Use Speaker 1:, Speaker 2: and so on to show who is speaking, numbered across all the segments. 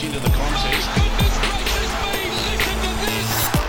Speaker 1: much into the contest.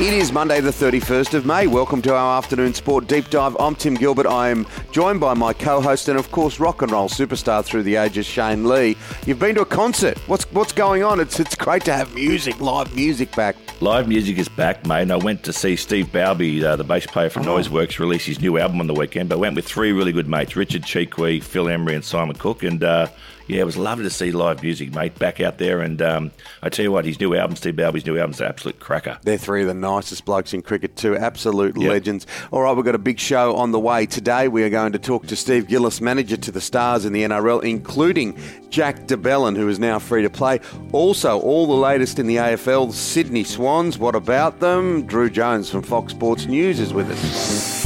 Speaker 2: It is Monday, the 31st of May. Welcome to our afternoon sport deep dive. I'm Tim Gilbert. I am joined by my co host and, of course, rock and roll superstar through the ages, Shane Lee. You've been to a concert. What's what's going on? It's, it's great to have music, live music back.
Speaker 3: Live music is back, mate. And I went to see Steve Balbi, uh, the bass player from oh. Noiseworks, release his new album on the weekend. But I went with three really good mates Richard Chee Phil Emery, and Simon Cook. And uh, yeah, it was lovely to see live music, mate, back out there. And um, I tell you what, his new album, Steve Balbi's new album, is an absolute cracker.
Speaker 2: They're three of the nicest blokes in cricket, too. Absolute yep. legends. All right, we've got a big show on the way. Today, we are going to talk to Steve Gillis, manager to the Stars in the NRL, including Jack de Belin, who is now free to play. Also, all the latest in the AFL, Sydney Swans. What about them? Drew Jones from Fox Sports News is with us.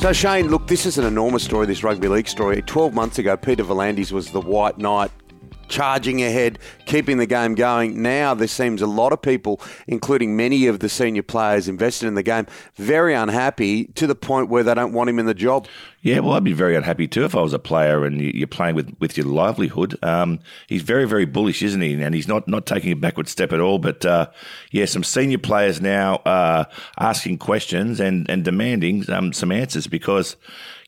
Speaker 2: So, Shane, look, this is an enormous story, this rugby league story. 12 months ago, Peter V'landys was the white knight charging ahead, keeping the game going. Now there seems a lot of people, including many of the senior players invested in the game, very unhappy to the point where they don't want him in the job.
Speaker 3: Yeah, well, I'd be very unhappy too if I was a player and you're playing with, with your livelihood. Um, he's very, very bullish, isn't he? And he's not, not taking a backward step at all. But uh, yeah, some senior players now uh, asking questions and, and demanding um, some answers because,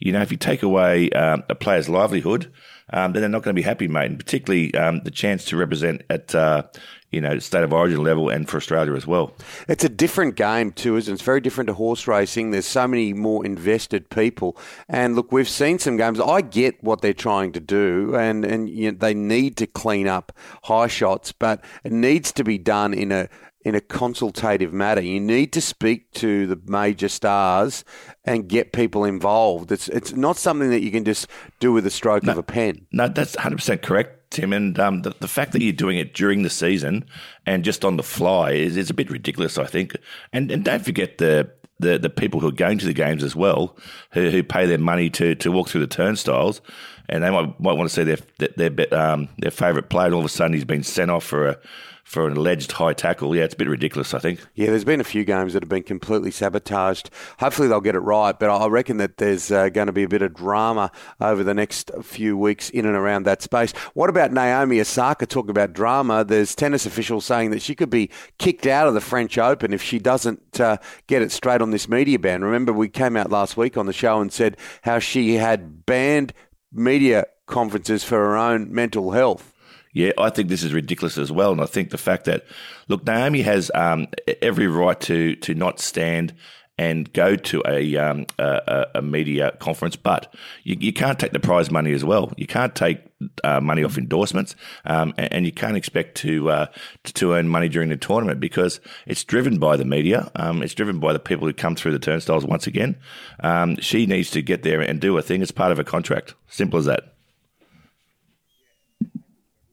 Speaker 3: you know, if you take away uh, a player's livelihood, um, then they're not going to be happy, mate. And particularly um, the chance to represent at uh, you know state of origin level and for Australia as well.
Speaker 2: It's a different game too, isn't it? It's very different to horse racing. There's so many more invested people, and look, we've seen some games. I get what they're trying to do, and and you know, they need to clean up high shots, but it needs to be done in a in a consultative matter. You need to speak to the major stars and get people involved. It's it's not something that you can just do with a stroke
Speaker 3: no,
Speaker 2: of a pen.
Speaker 3: No, that's 100% correct, Tim. And um, the, the, fact that you're doing it during the season and just on the fly is, is a bit ridiculous, I think. And and don't forget the the, the people who are going to the games as well, who, who pay their money to, to walk through the turnstiles, and they might, might want to see their their their, um, their favourite player, and all of a sudden he's been sent off for a for an alleged high tackle. Yeah, it's a bit ridiculous, I think.
Speaker 2: Yeah, there's been a few games that have been completely sabotaged. Hopefully they'll get it right, but I reckon that there's uh, going to be a bit of drama over the next few weeks in and around that space. What about Naomi Osaka? Talk about drama. There's tennis officials saying that she could be kicked out of the French Open if she doesn't uh, get it straight on this media ban. Remember, we came out last week on the show and said how she had banned media conferences for her own mental health.
Speaker 3: Yeah, I think this is ridiculous as well, and I think the fact that look, Naomi has um, every right to to not stand and go to a, um, a, a, media conference, but you, you, can't take the prize money as well. You can't take uh, money off endorsements, um, and, and, you can't expect to, uh, to earn money during the tournament because it's driven by the media. Um, it's driven by the people who come through the turnstiles. Once again, um, she needs to get there and do a thing. It's part of a contract. Simple as that.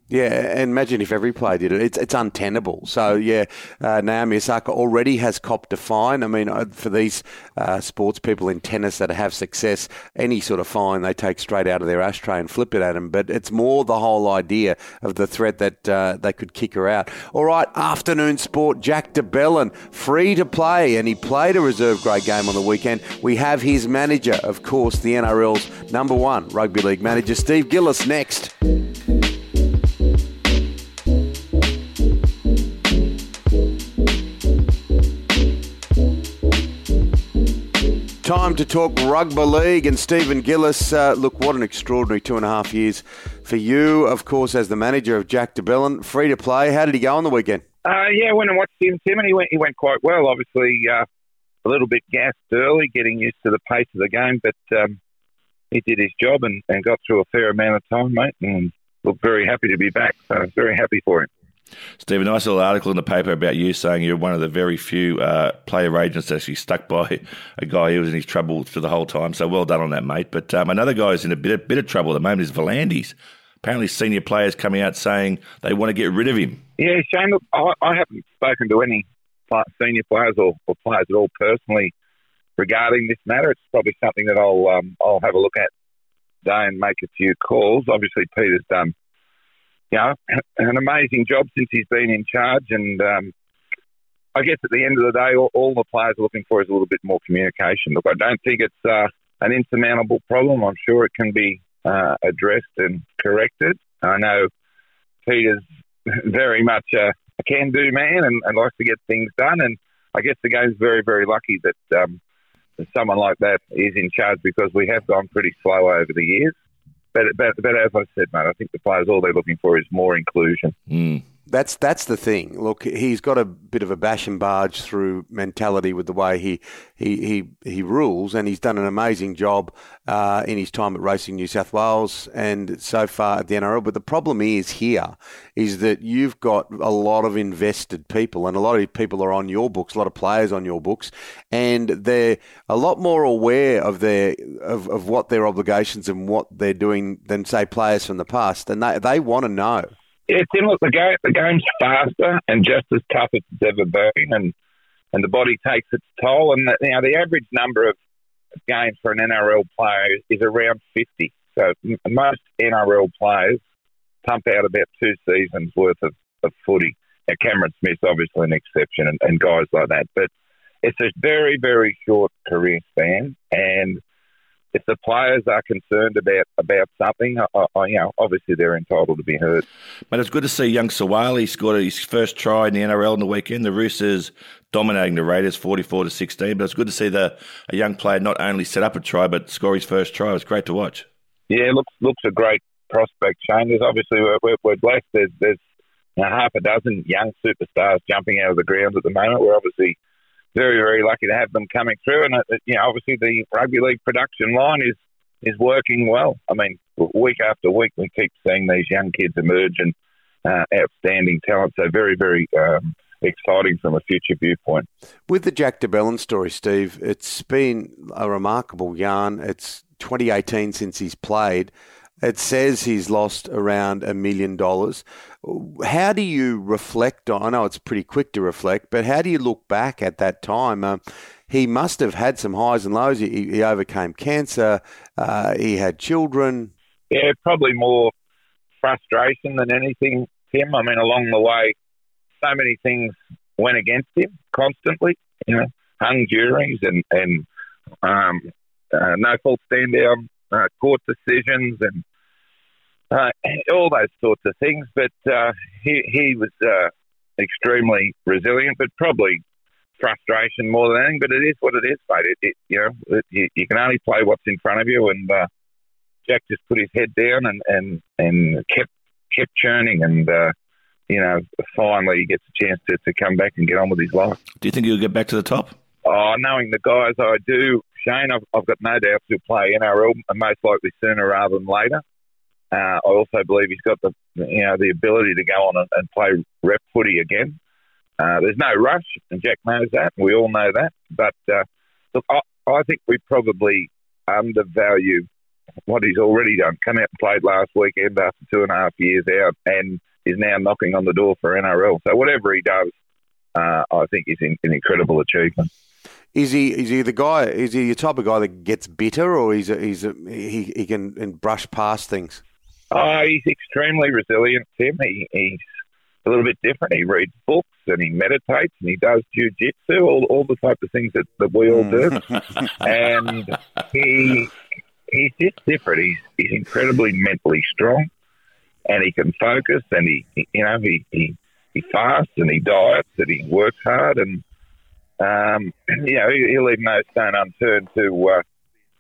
Speaker 2: Yeah, and imagine if every player did it. It's it's untenable. So yeah, uh, Naomi Osaka already has copped a fine. I mean, uh, for these uh, sports people in tennis that have success, any sort of fine they take straight out of their ashtray and flip it at them. But it's more the whole idea of the threat that uh, they could kick her out. All right, afternoon sport. Jack de Belin free to play, and he played a reserve grade game on the weekend. We have his manager, of course, the NRL's number one rugby league manager, Steve Gillis, next. To talk rugby league and Stephen Gillis. Uh, look, what an extraordinary two and a half years for you, of course, as the manager of Jack de Belin. Free to play. How did he go on the weekend?
Speaker 4: Uh, yeah, I went and watched him, Tim, and he went, he went quite well. Obviously, uh, a little bit gassed early, getting used to the pace of the game, but um, he did his job and, and got through a fair amount of time, mate, and looked very happy to be back. So very happy for him.
Speaker 3: Steve, a nice little article in the paper about you saying you're one of the very few uh, player agents actually stuck by a guy who was in his trouble for the whole time. So well done on that, mate. But um, another guy who's in a bit, of, bit of trouble at the moment is V'landys. Apparently, senior players coming out saying they want to get rid of him.
Speaker 4: Yeah, Shane, look, I, I haven't spoken to any senior players or, or, players at all personally regarding this matter. It's probably something that I'll um, I'll have a look at today and make a few calls. Obviously, Peter's done you know, an amazing job since he's been in charge. And um, I guess at the end of the day, all, all, the players are looking for is a little bit more communication. Look, I don't think it's uh, an insurmountable problem. I'm sure it can be uh, addressed and corrected. I know Peter's very much a, a can-do man and, and, likes to get things done. And I guess the game's very, very lucky that um, someone like that is in charge because we have gone pretty slow over the years. But, but, but as I said, mate, I think the players all they're looking for is more inclusion.
Speaker 3: Mm.
Speaker 2: That's that's the thing. Look, he's got a bit of a bash and barge through mentality with the way he he he, he rules, and he's done an amazing job uh, in his time at Racing New South Wales and so far at the NRL. But the problem is here is that you've got a lot of invested people, and a lot of people are on your books, a lot of players on your books, and they're a lot more aware of their of, of what their obligations and what they're doing than say players from the past, and they they want to know.
Speaker 4: Yeah, Tim, look, the, game, the game's faster and just as tough as it's ever been, and and the body takes its toll. And the, you know, the average number of games for an NRL player is around 50. So most NRL players pump out about two seasons worth of, of footy. Now, Cameron Smith's obviously an exception, and, and guys like that. But it's a very, very short career span, and if the players are concerned about about something, I, I, you know, obviously they're entitled to be heard.
Speaker 3: But it's good to see young Suaalii scored his first try in the NRL in the weekend. The Roosters dominating the Raiders, forty-four to sixteen. But it's good to see the a young player not only set up a try but score his first try. It was great to watch.
Speaker 4: Yeah, looks looks a great prospect, Shane. There's obviously we're, we're, we're blessed. There's there's you know, half a dozen young superstars jumping out of the ground at the moment. We're obviously very, very lucky to have them coming through. And, uh, you know, obviously the rugby league production line is, is working well. I mean, week after week, we keep seeing these young kids emerge and uh, outstanding talent. So very, very um, exciting from a future viewpoint.
Speaker 2: With the Jack de Belin story, Steve, it's been a remarkable yarn. It's 2018 since he's played. It says he's lost around a million dollars. How do you reflect on? I know it's pretty quick to reflect, but how do you look back at that time? Um, he must have had some highs and lows. He, he overcame cancer. Uh, he had children.
Speaker 4: Yeah, probably more frustration than anything, Tim. I mean, along the way, so many things went against him constantly. You know, hung juries and and um, uh, no fault stand down uh, court decisions and uh, all those sorts of things. But uh, he he was uh, extremely resilient, but probably frustration more than anything. But it is what it is, mate. It, it you know it, you, you, can only play what's in front of you, and uh, Jack just put his head down and and and kept kept churning and. Uh, you know, finally he gets a chance to, to come back and get on with his life.
Speaker 3: Do you think he'll get back to the top?
Speaker 4: Oh, knowing the guys I do, Shane, I've, I've got no doubt he'll play NRL, most likely sooner rather than later. Uh, I also believe he's got the you know the ability to go on and, and play rep footy again. Uh, there's no rush, and Jack knows that. We all know that. But uh, look, I, I think we probably undervalue what he's already done. Come out and played last weekend after two and a half years out, and is now knocking on the door for NRL. So whatever he does, uh, I think is in, an incredible achievement.
Speaker 2: Is he is he the guy? Is he the type of guy that gets bitter, or he's a, he he can brush past things?
Speaker 4: Oh, he's extremely resilient, Tim. He, he's a little bit different. He reads books and he meditates and he does jujitsu, all, all the type of things that, that we all do. Hmm. and he he's just different. He's he's incredibly mentally strong, and he can focus. And he, he you know he, he he fasts and he diets and he works hard and um, you know he'll leave no stone unturned to uh,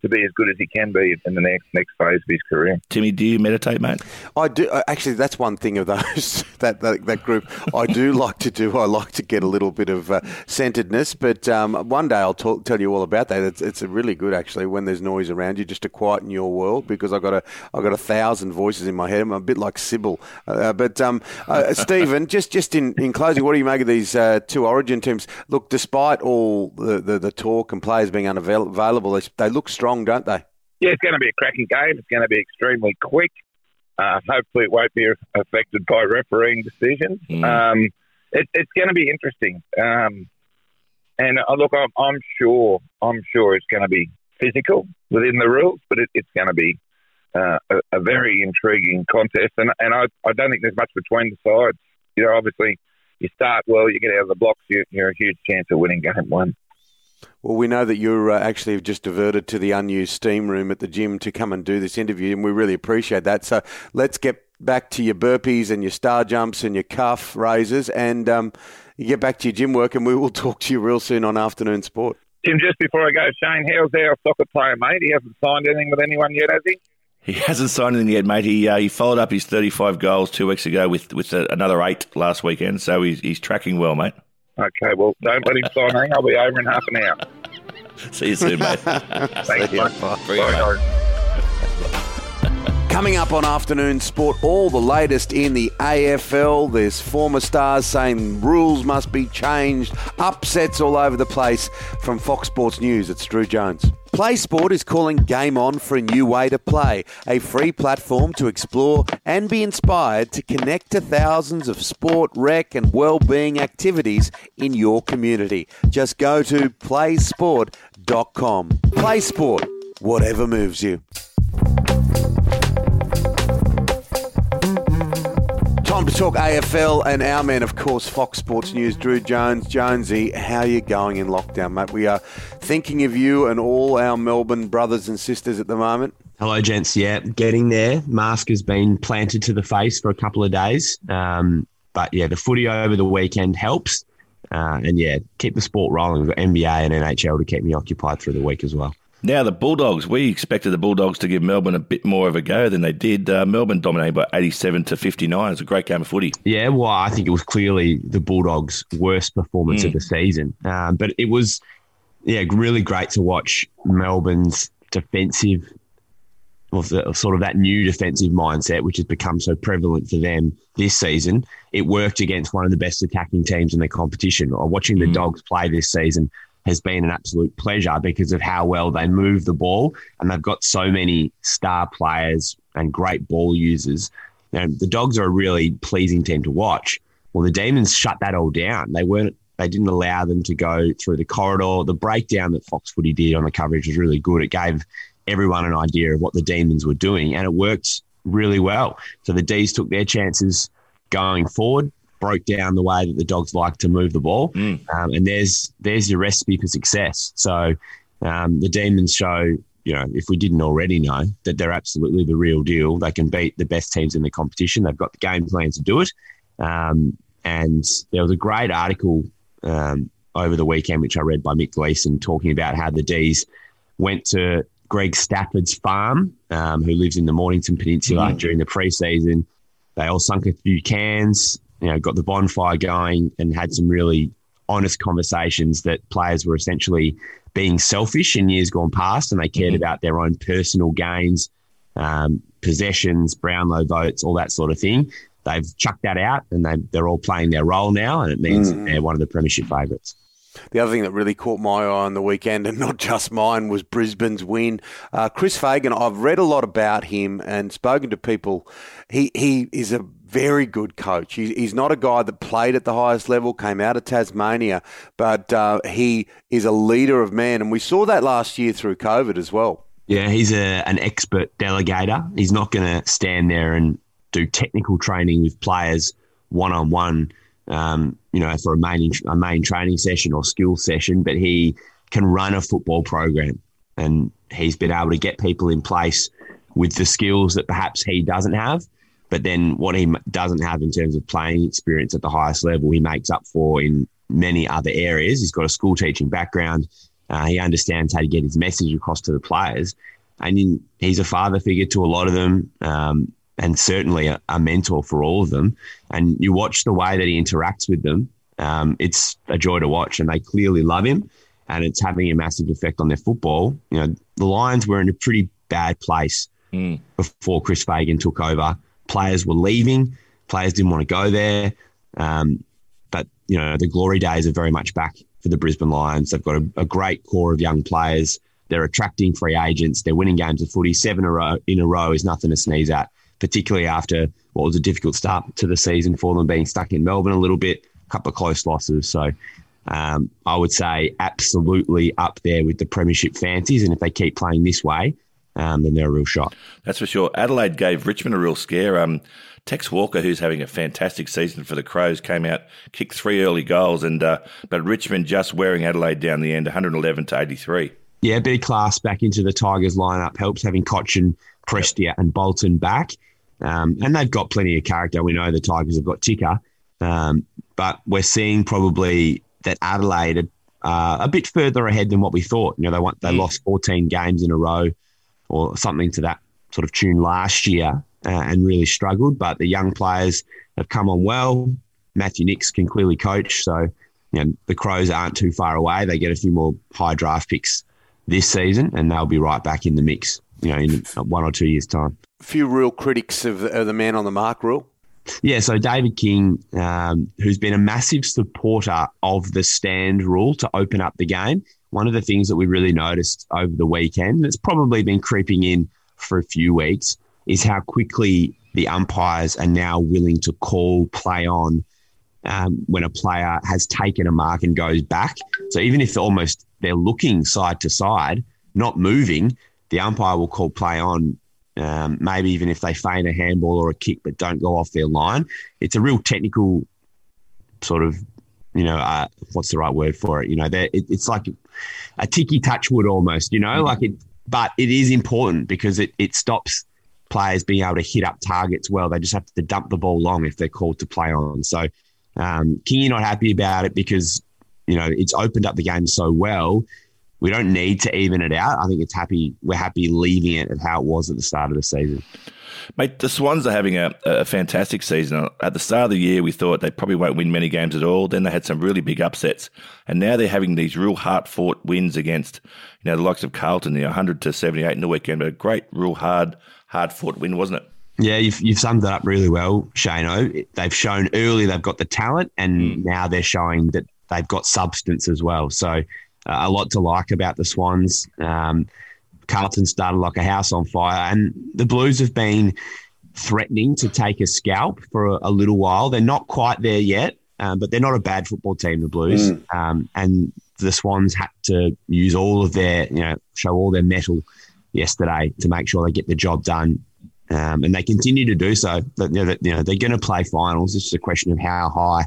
Speaker 4: to be as good as he can be in the next next phase of his career.
Speaker 3: Timmy, do you meditate, mate?
Speaker 2: I do. Uh, actually, that's one thing of those that that, that group I do like to do. I like to get a little bit of uh, centeredness, but um, one day I'll talk, tell you all about that. It's, it's really good actually when there's noise around you, just to quieten your world because I've got a I've got a thousand voices in my head. I'm a bit like Sybil. Uh, but um, uh, Stephen, just just in, in closing, what do you make of these uh, two Origin teams? Look, despite all the, the, the talk and players being unavailable, they, they look strong strong, don't they?
Speaker 4: Yeah, it's going to be a cracking game. It's going to be extremely quick. Uh, hopefully, it won't be affected by refereeing decisions. Mm. Um, it, it's going to be interesting. Um, and uh, look, I'm, I'm, sure, I'm sure it's going to be physical within the rules, but it, it's going to be uh, a, a, very intriguing contest. And, and I, I, don't think there's much between the sides. You know, obviously, you start well, you get out of the blocks, you, you're a huge chance of winning game one.
Speaker 2: Well, we know that you're uh, actually have just diverted to the unused steam room at the gym to come and do this interview, and we really appreciate that. So let's get back to your burpees and your star jumps and your calf raises, and um, you get back to your gym work, and we will talk to you real soon on Afternoon Sport.
Speaker 4: Tim, just before I go, Shane, how's our soccer player, mate? He hasn't signed anything with anyone yet, has he?
Speaker 3: He hasn't signed anything yet, mate. He uh, he followed up his 35 goals two weeks ago with with a, another eight last weekend, so he's he's tracking well, mate.
Speaker 4: Okay, well, don't let him sign me. I'll be over in half an hour.
Speaker 3: See you soon, mate.
Speaker 4: Thanks, mate.
Speaker 2: Bye.
Speaker 4: Bye, guys.
Speaker 2: Coming up on Afternoon Sport, all the latest in the AFL. There's former stars saying rules must be changed, upsets all over the place. From Fox Sports News, it's Drew Jones. Play Sport is calling Game On for a new way to play, a free platform to explore and be inspired to connect to thousands of sport, rec, and well-being activities in your community. Just go to playsport.com. Play Sport, whatever moves you. Time to talk AFL and our man, of course, Fox Sports News, Drew Jones. Jonesy, how you going in lockdown, mate? We are thinking of you and all our Melbourne brothers and sisters at the moment.
Speaker 1: Hello, gents. Yeah, getting there. Mask has been planted to the face for a couple of days. Um, but yeah, the footy over the weekend helps. Uh, and yeah, keep the sport rolling. We've got NBA and NHL to keep me occupied through the week as well.
Speaker 3: Now, the Bulldogs, we expected the Bulldogs to give Melbourne a bit more of a go than they did. Uh, Melbourne dominated by 87 to 59. It was a great game of footy.
Speaker 1: Yeah, well, I think it was clearly the Bulldogs' worst performance of the season. Um, but it was, yeah, really great to watch Melbourne's defensive, or sort of that new defensive mindset, which has become so prevalent for them this season. It worked against one of the best attacking teams in the competition. Or watching the Dogs play this season has been an absolute pleasure because of how well they move the ball, and they've got so many star players and great ball users. Know, the Dogs are a really pleasing team to watch. Well, the Demons shut that all down. They weren't. They didn't allow them to go through the corridor. The breakdown that Fox Footy did on the coverage was really good. It gave everyone an idea of what the Demons were doing, and it worked really well. So the D's took their chances going forward, broke down the way that the Dogs like to move the ball, um, and there's there's your recipe for success. So um, the Demons show, you know, if we didn't already know, that they're absolutely the real deal. They can beat the best teams in the competition. They've got the game plan to do it. Um, and there was a great article um, over the weekend, which I read by Mick Gleeson, talking about how the D's went to Greg Stafford's farm, um, who lives in the Mornington Peninsula during the preseason. They all sunk a few cans, you know, got the bonfire going, and had some really honest conversations that players were essentially being selfish in years gone past, and they cared about their own personal gains, um, possessions, Brownlow votes, all that sort of thing. They've chucked that out, and they they're all playing their role now, and it means that they're one of the premiership favourites.
Speaker 2: The other thing that really caught my eye on the weekend, and not just mine, was Brisbane's win. Uh, Chris Fagan, I've read a lot about him and spoken to people. He he is a very good coach. He, he's not a guy that played at the highest level, came out of Tasmania, but uh, he is a leader of men, and we saw that last year through COVID as well.
Speaker 1: Yeah, he's a, an expert delegator. He's not going to stand there and do technical training with players one on one, you know, for a main a main training session or skill session. But he can run a football program, and he's been able to get people in place with the skills that perhaps he doesn't have. But then what he doesn't have in terms of playing experience at the highest level, he makes up for in many other areas. He's got a school teaching background. Uh, he understands how to get his message across to the players. And in, he's a father figure to a lot of them um, and certainly a, a mentor for all of them. And you watch the way that he interacts with them. Um, it's a joy to watch, and they clearly love him, and it's having a massive effect on their football. You know, the Lions were in a pretty bad place before Chris Fagan took over. Players were leaving. Players didn't want to go there. Um, but, you know, the glory days are very much back for the Brisbane Lions. They've got a, a great core of young players. They're attracting free agents. They're winning games of footy. Seven a row, in a row is nothing to sneeze at, particularly after what was a difficult start to the season for them, being stuck in Melbourne a little bit, a couple of close losses. So um, I would say absolutely up there with the premiership fancies. And if they keep playing this way, um, then they're a real shot.
Speaker 3: That's for sure. Adelaide gave Richmond a real scare. Um, Tex Walker, who's having a fantastic season for the Crows, came out, kicked three early goals, and uh, but Richmond just wearing Adelaide down the end, 111 to 83.
Speaker 1: Yeah, a bit of class back into the Tigers lineup helps having Cotchin, Prestia, and Bolton back. Um, and they've got plenty of character. We know the Tigers have got Ticker, um, but we're seeing probably that Adelaide are uh, a bit further ahead than what we thought. You know, they want, they mm. lost 14 games in a row or something to that sort of tune last year uh, and really struggled. But the young players have come on well. Matthew Nicks can clearly coach, so you know, the Crows aren't too far away. They get a few more high draft picks this season, and they'll be right back in the mix. You know, in one or two years' time.
Speaker 2: A few real critics of the, of the man on the mark rule.
Speaker 1: Yeah, so David King, um, who's been a massive supporter of the stand rule to open up the game, one of the things that we really noticed over the weekend, that's probably been creeping in for a few weeks, is how quickly the umpires are now willing to call play on um, when a player has taken a mark and goes back. So even if almost they're looking side to side, not moving, the umpire will call play on um, maybe even if they feign a handball or a kick but don't go off their line. It's a real technical sort of, you know, uh, what's the right word for it? You know, it, it's like a ticky touch would almost, you know, mm-hmm. like it, but it is important because it, it stops players being able to hit up targets well. They just have to dump the ball long if they're called to play on. So, um, Kingy not happy about it because, you know, it's opened up the game so well we don't need to even it out. I think it's happy. We're happy leaving it at how it was at the start of the season.
Speaker 3: Mate, the Swans are having a, a, fantastic season. At the start of the year, we thought they probably won't win many games at all. Then they had some really big upsets, and now they're having these real hard fought wins against you know the likes of Carlton, the 100 to 78 in the weekend. But a great, real hard, hard fought win, wasn't it?
Speaker 1: Yeah, you've, you've summed it up really well, Shano. They've shown early they've got the talent, and mm. now they're showing that they've got substance as well. So a lot to like about the Swans. Um, Carlton started like a house on fire, and the Blues have been threatening to take a scalp for a, a little while. They're not quite there yet, um, but they're not a bad football team, the Blues. Mm. Um, and the Swans had to use all of their, you know, show all their mettle yesterday to make sure they get the job done. Um, and they continue to do so. But, you know, you know they're going to play finals. It's just a question of how high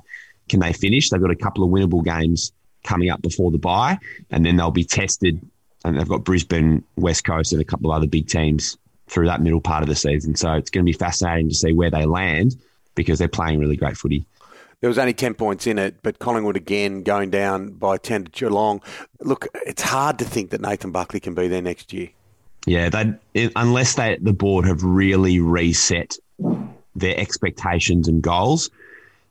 Speaker 1: can they finish. They've got a couple of winnable games coming up before the bye, and then they'll be tested. And they've got Brisbane, West Coast, and a couple of other big teams through that middle part of the season. So it's going to be fascinating to see where they land because they're playing really great footy.
Speaker 2: There was only 10 points in it, but Collingwood again going down by 10 to Geelong. Look, it's hard to think that Nathan Buckley can be there next year.
Speaker 1: Yeah, they unless they the board have really reset their expectations and goals,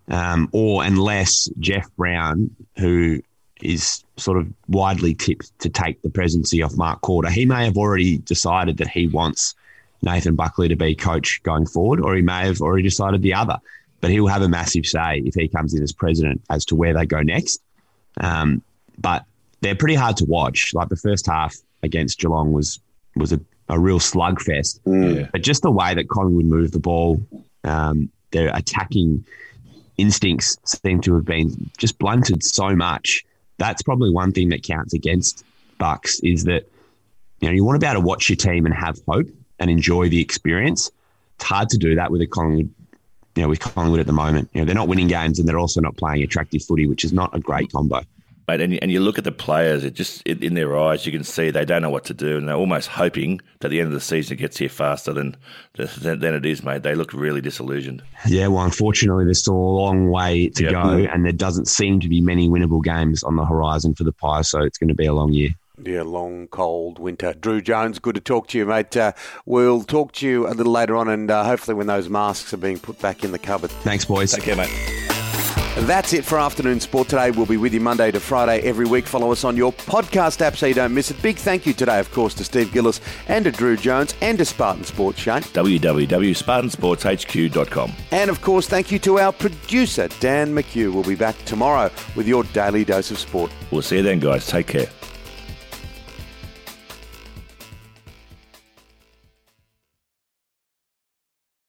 Speaker 1: um, or unless Jeff Browne, who is sort of widely tipped to take the presidency off Mark Korda. He may have already decided that he wants Nathan Buckley to be coach going forward, or he may have already decided the other. But he will have a massive say if he comes in as president as to where they go next. Um, but they're pretty hard to watch. Like the first half against Geelong was was a, a real slugfest. Mm. But just the way that Collingwood moved the ball, um, their attacking instincts seem to have been just blunted so much that's probably one thing that counts against Bucks is that you know you want to be able to watch your team and have hope and enjoy the experience. It's hard to do that with a Collingwood, you know, with Collingwood at the moment. You know, they're not winning games and they're also not playing attractive footy, which is not a great combo
Speaker 3: mate. And you, and you look at the players, it just it, in their eyes, you can see they don't know what to do, and they're almost hoping that the end of the season gets here faster than than, than it is, mate. They look really disillusioned.
Speaker 1: Yeah, well, unfortunately, there's still a long way to yep. go, and there doesn't seem to be many winnable games on the horizon for the Pies, so it's going to be a long year.
Speaker 2: Yeah, long, cold winter. Drew Jones, good to talk to you, mate. Uh, we'll talk to you a little later on, and uh, hopefully when those masks are being put back in the cupboard.
Speaker 1: Thanks, boys.
Speaker 3: Take care, mate.
Speaker 2: That's it for Afternoon Sport today. We'll be with you Monday to Friday every week. Follow us on your podcast app so you don't miss it. Big thank you today, of course, to Steve Gillis and to Drew Jones and to Spartan Sports, Shane.
Speaker 3: www.spartansportshq.com.
Speaker 2: And, of course, thank you to our producer, Dan McHugh. We'll be back tomorrow with your daily dose of sport.
Speaker 3: We'll see you then, guys. Take care.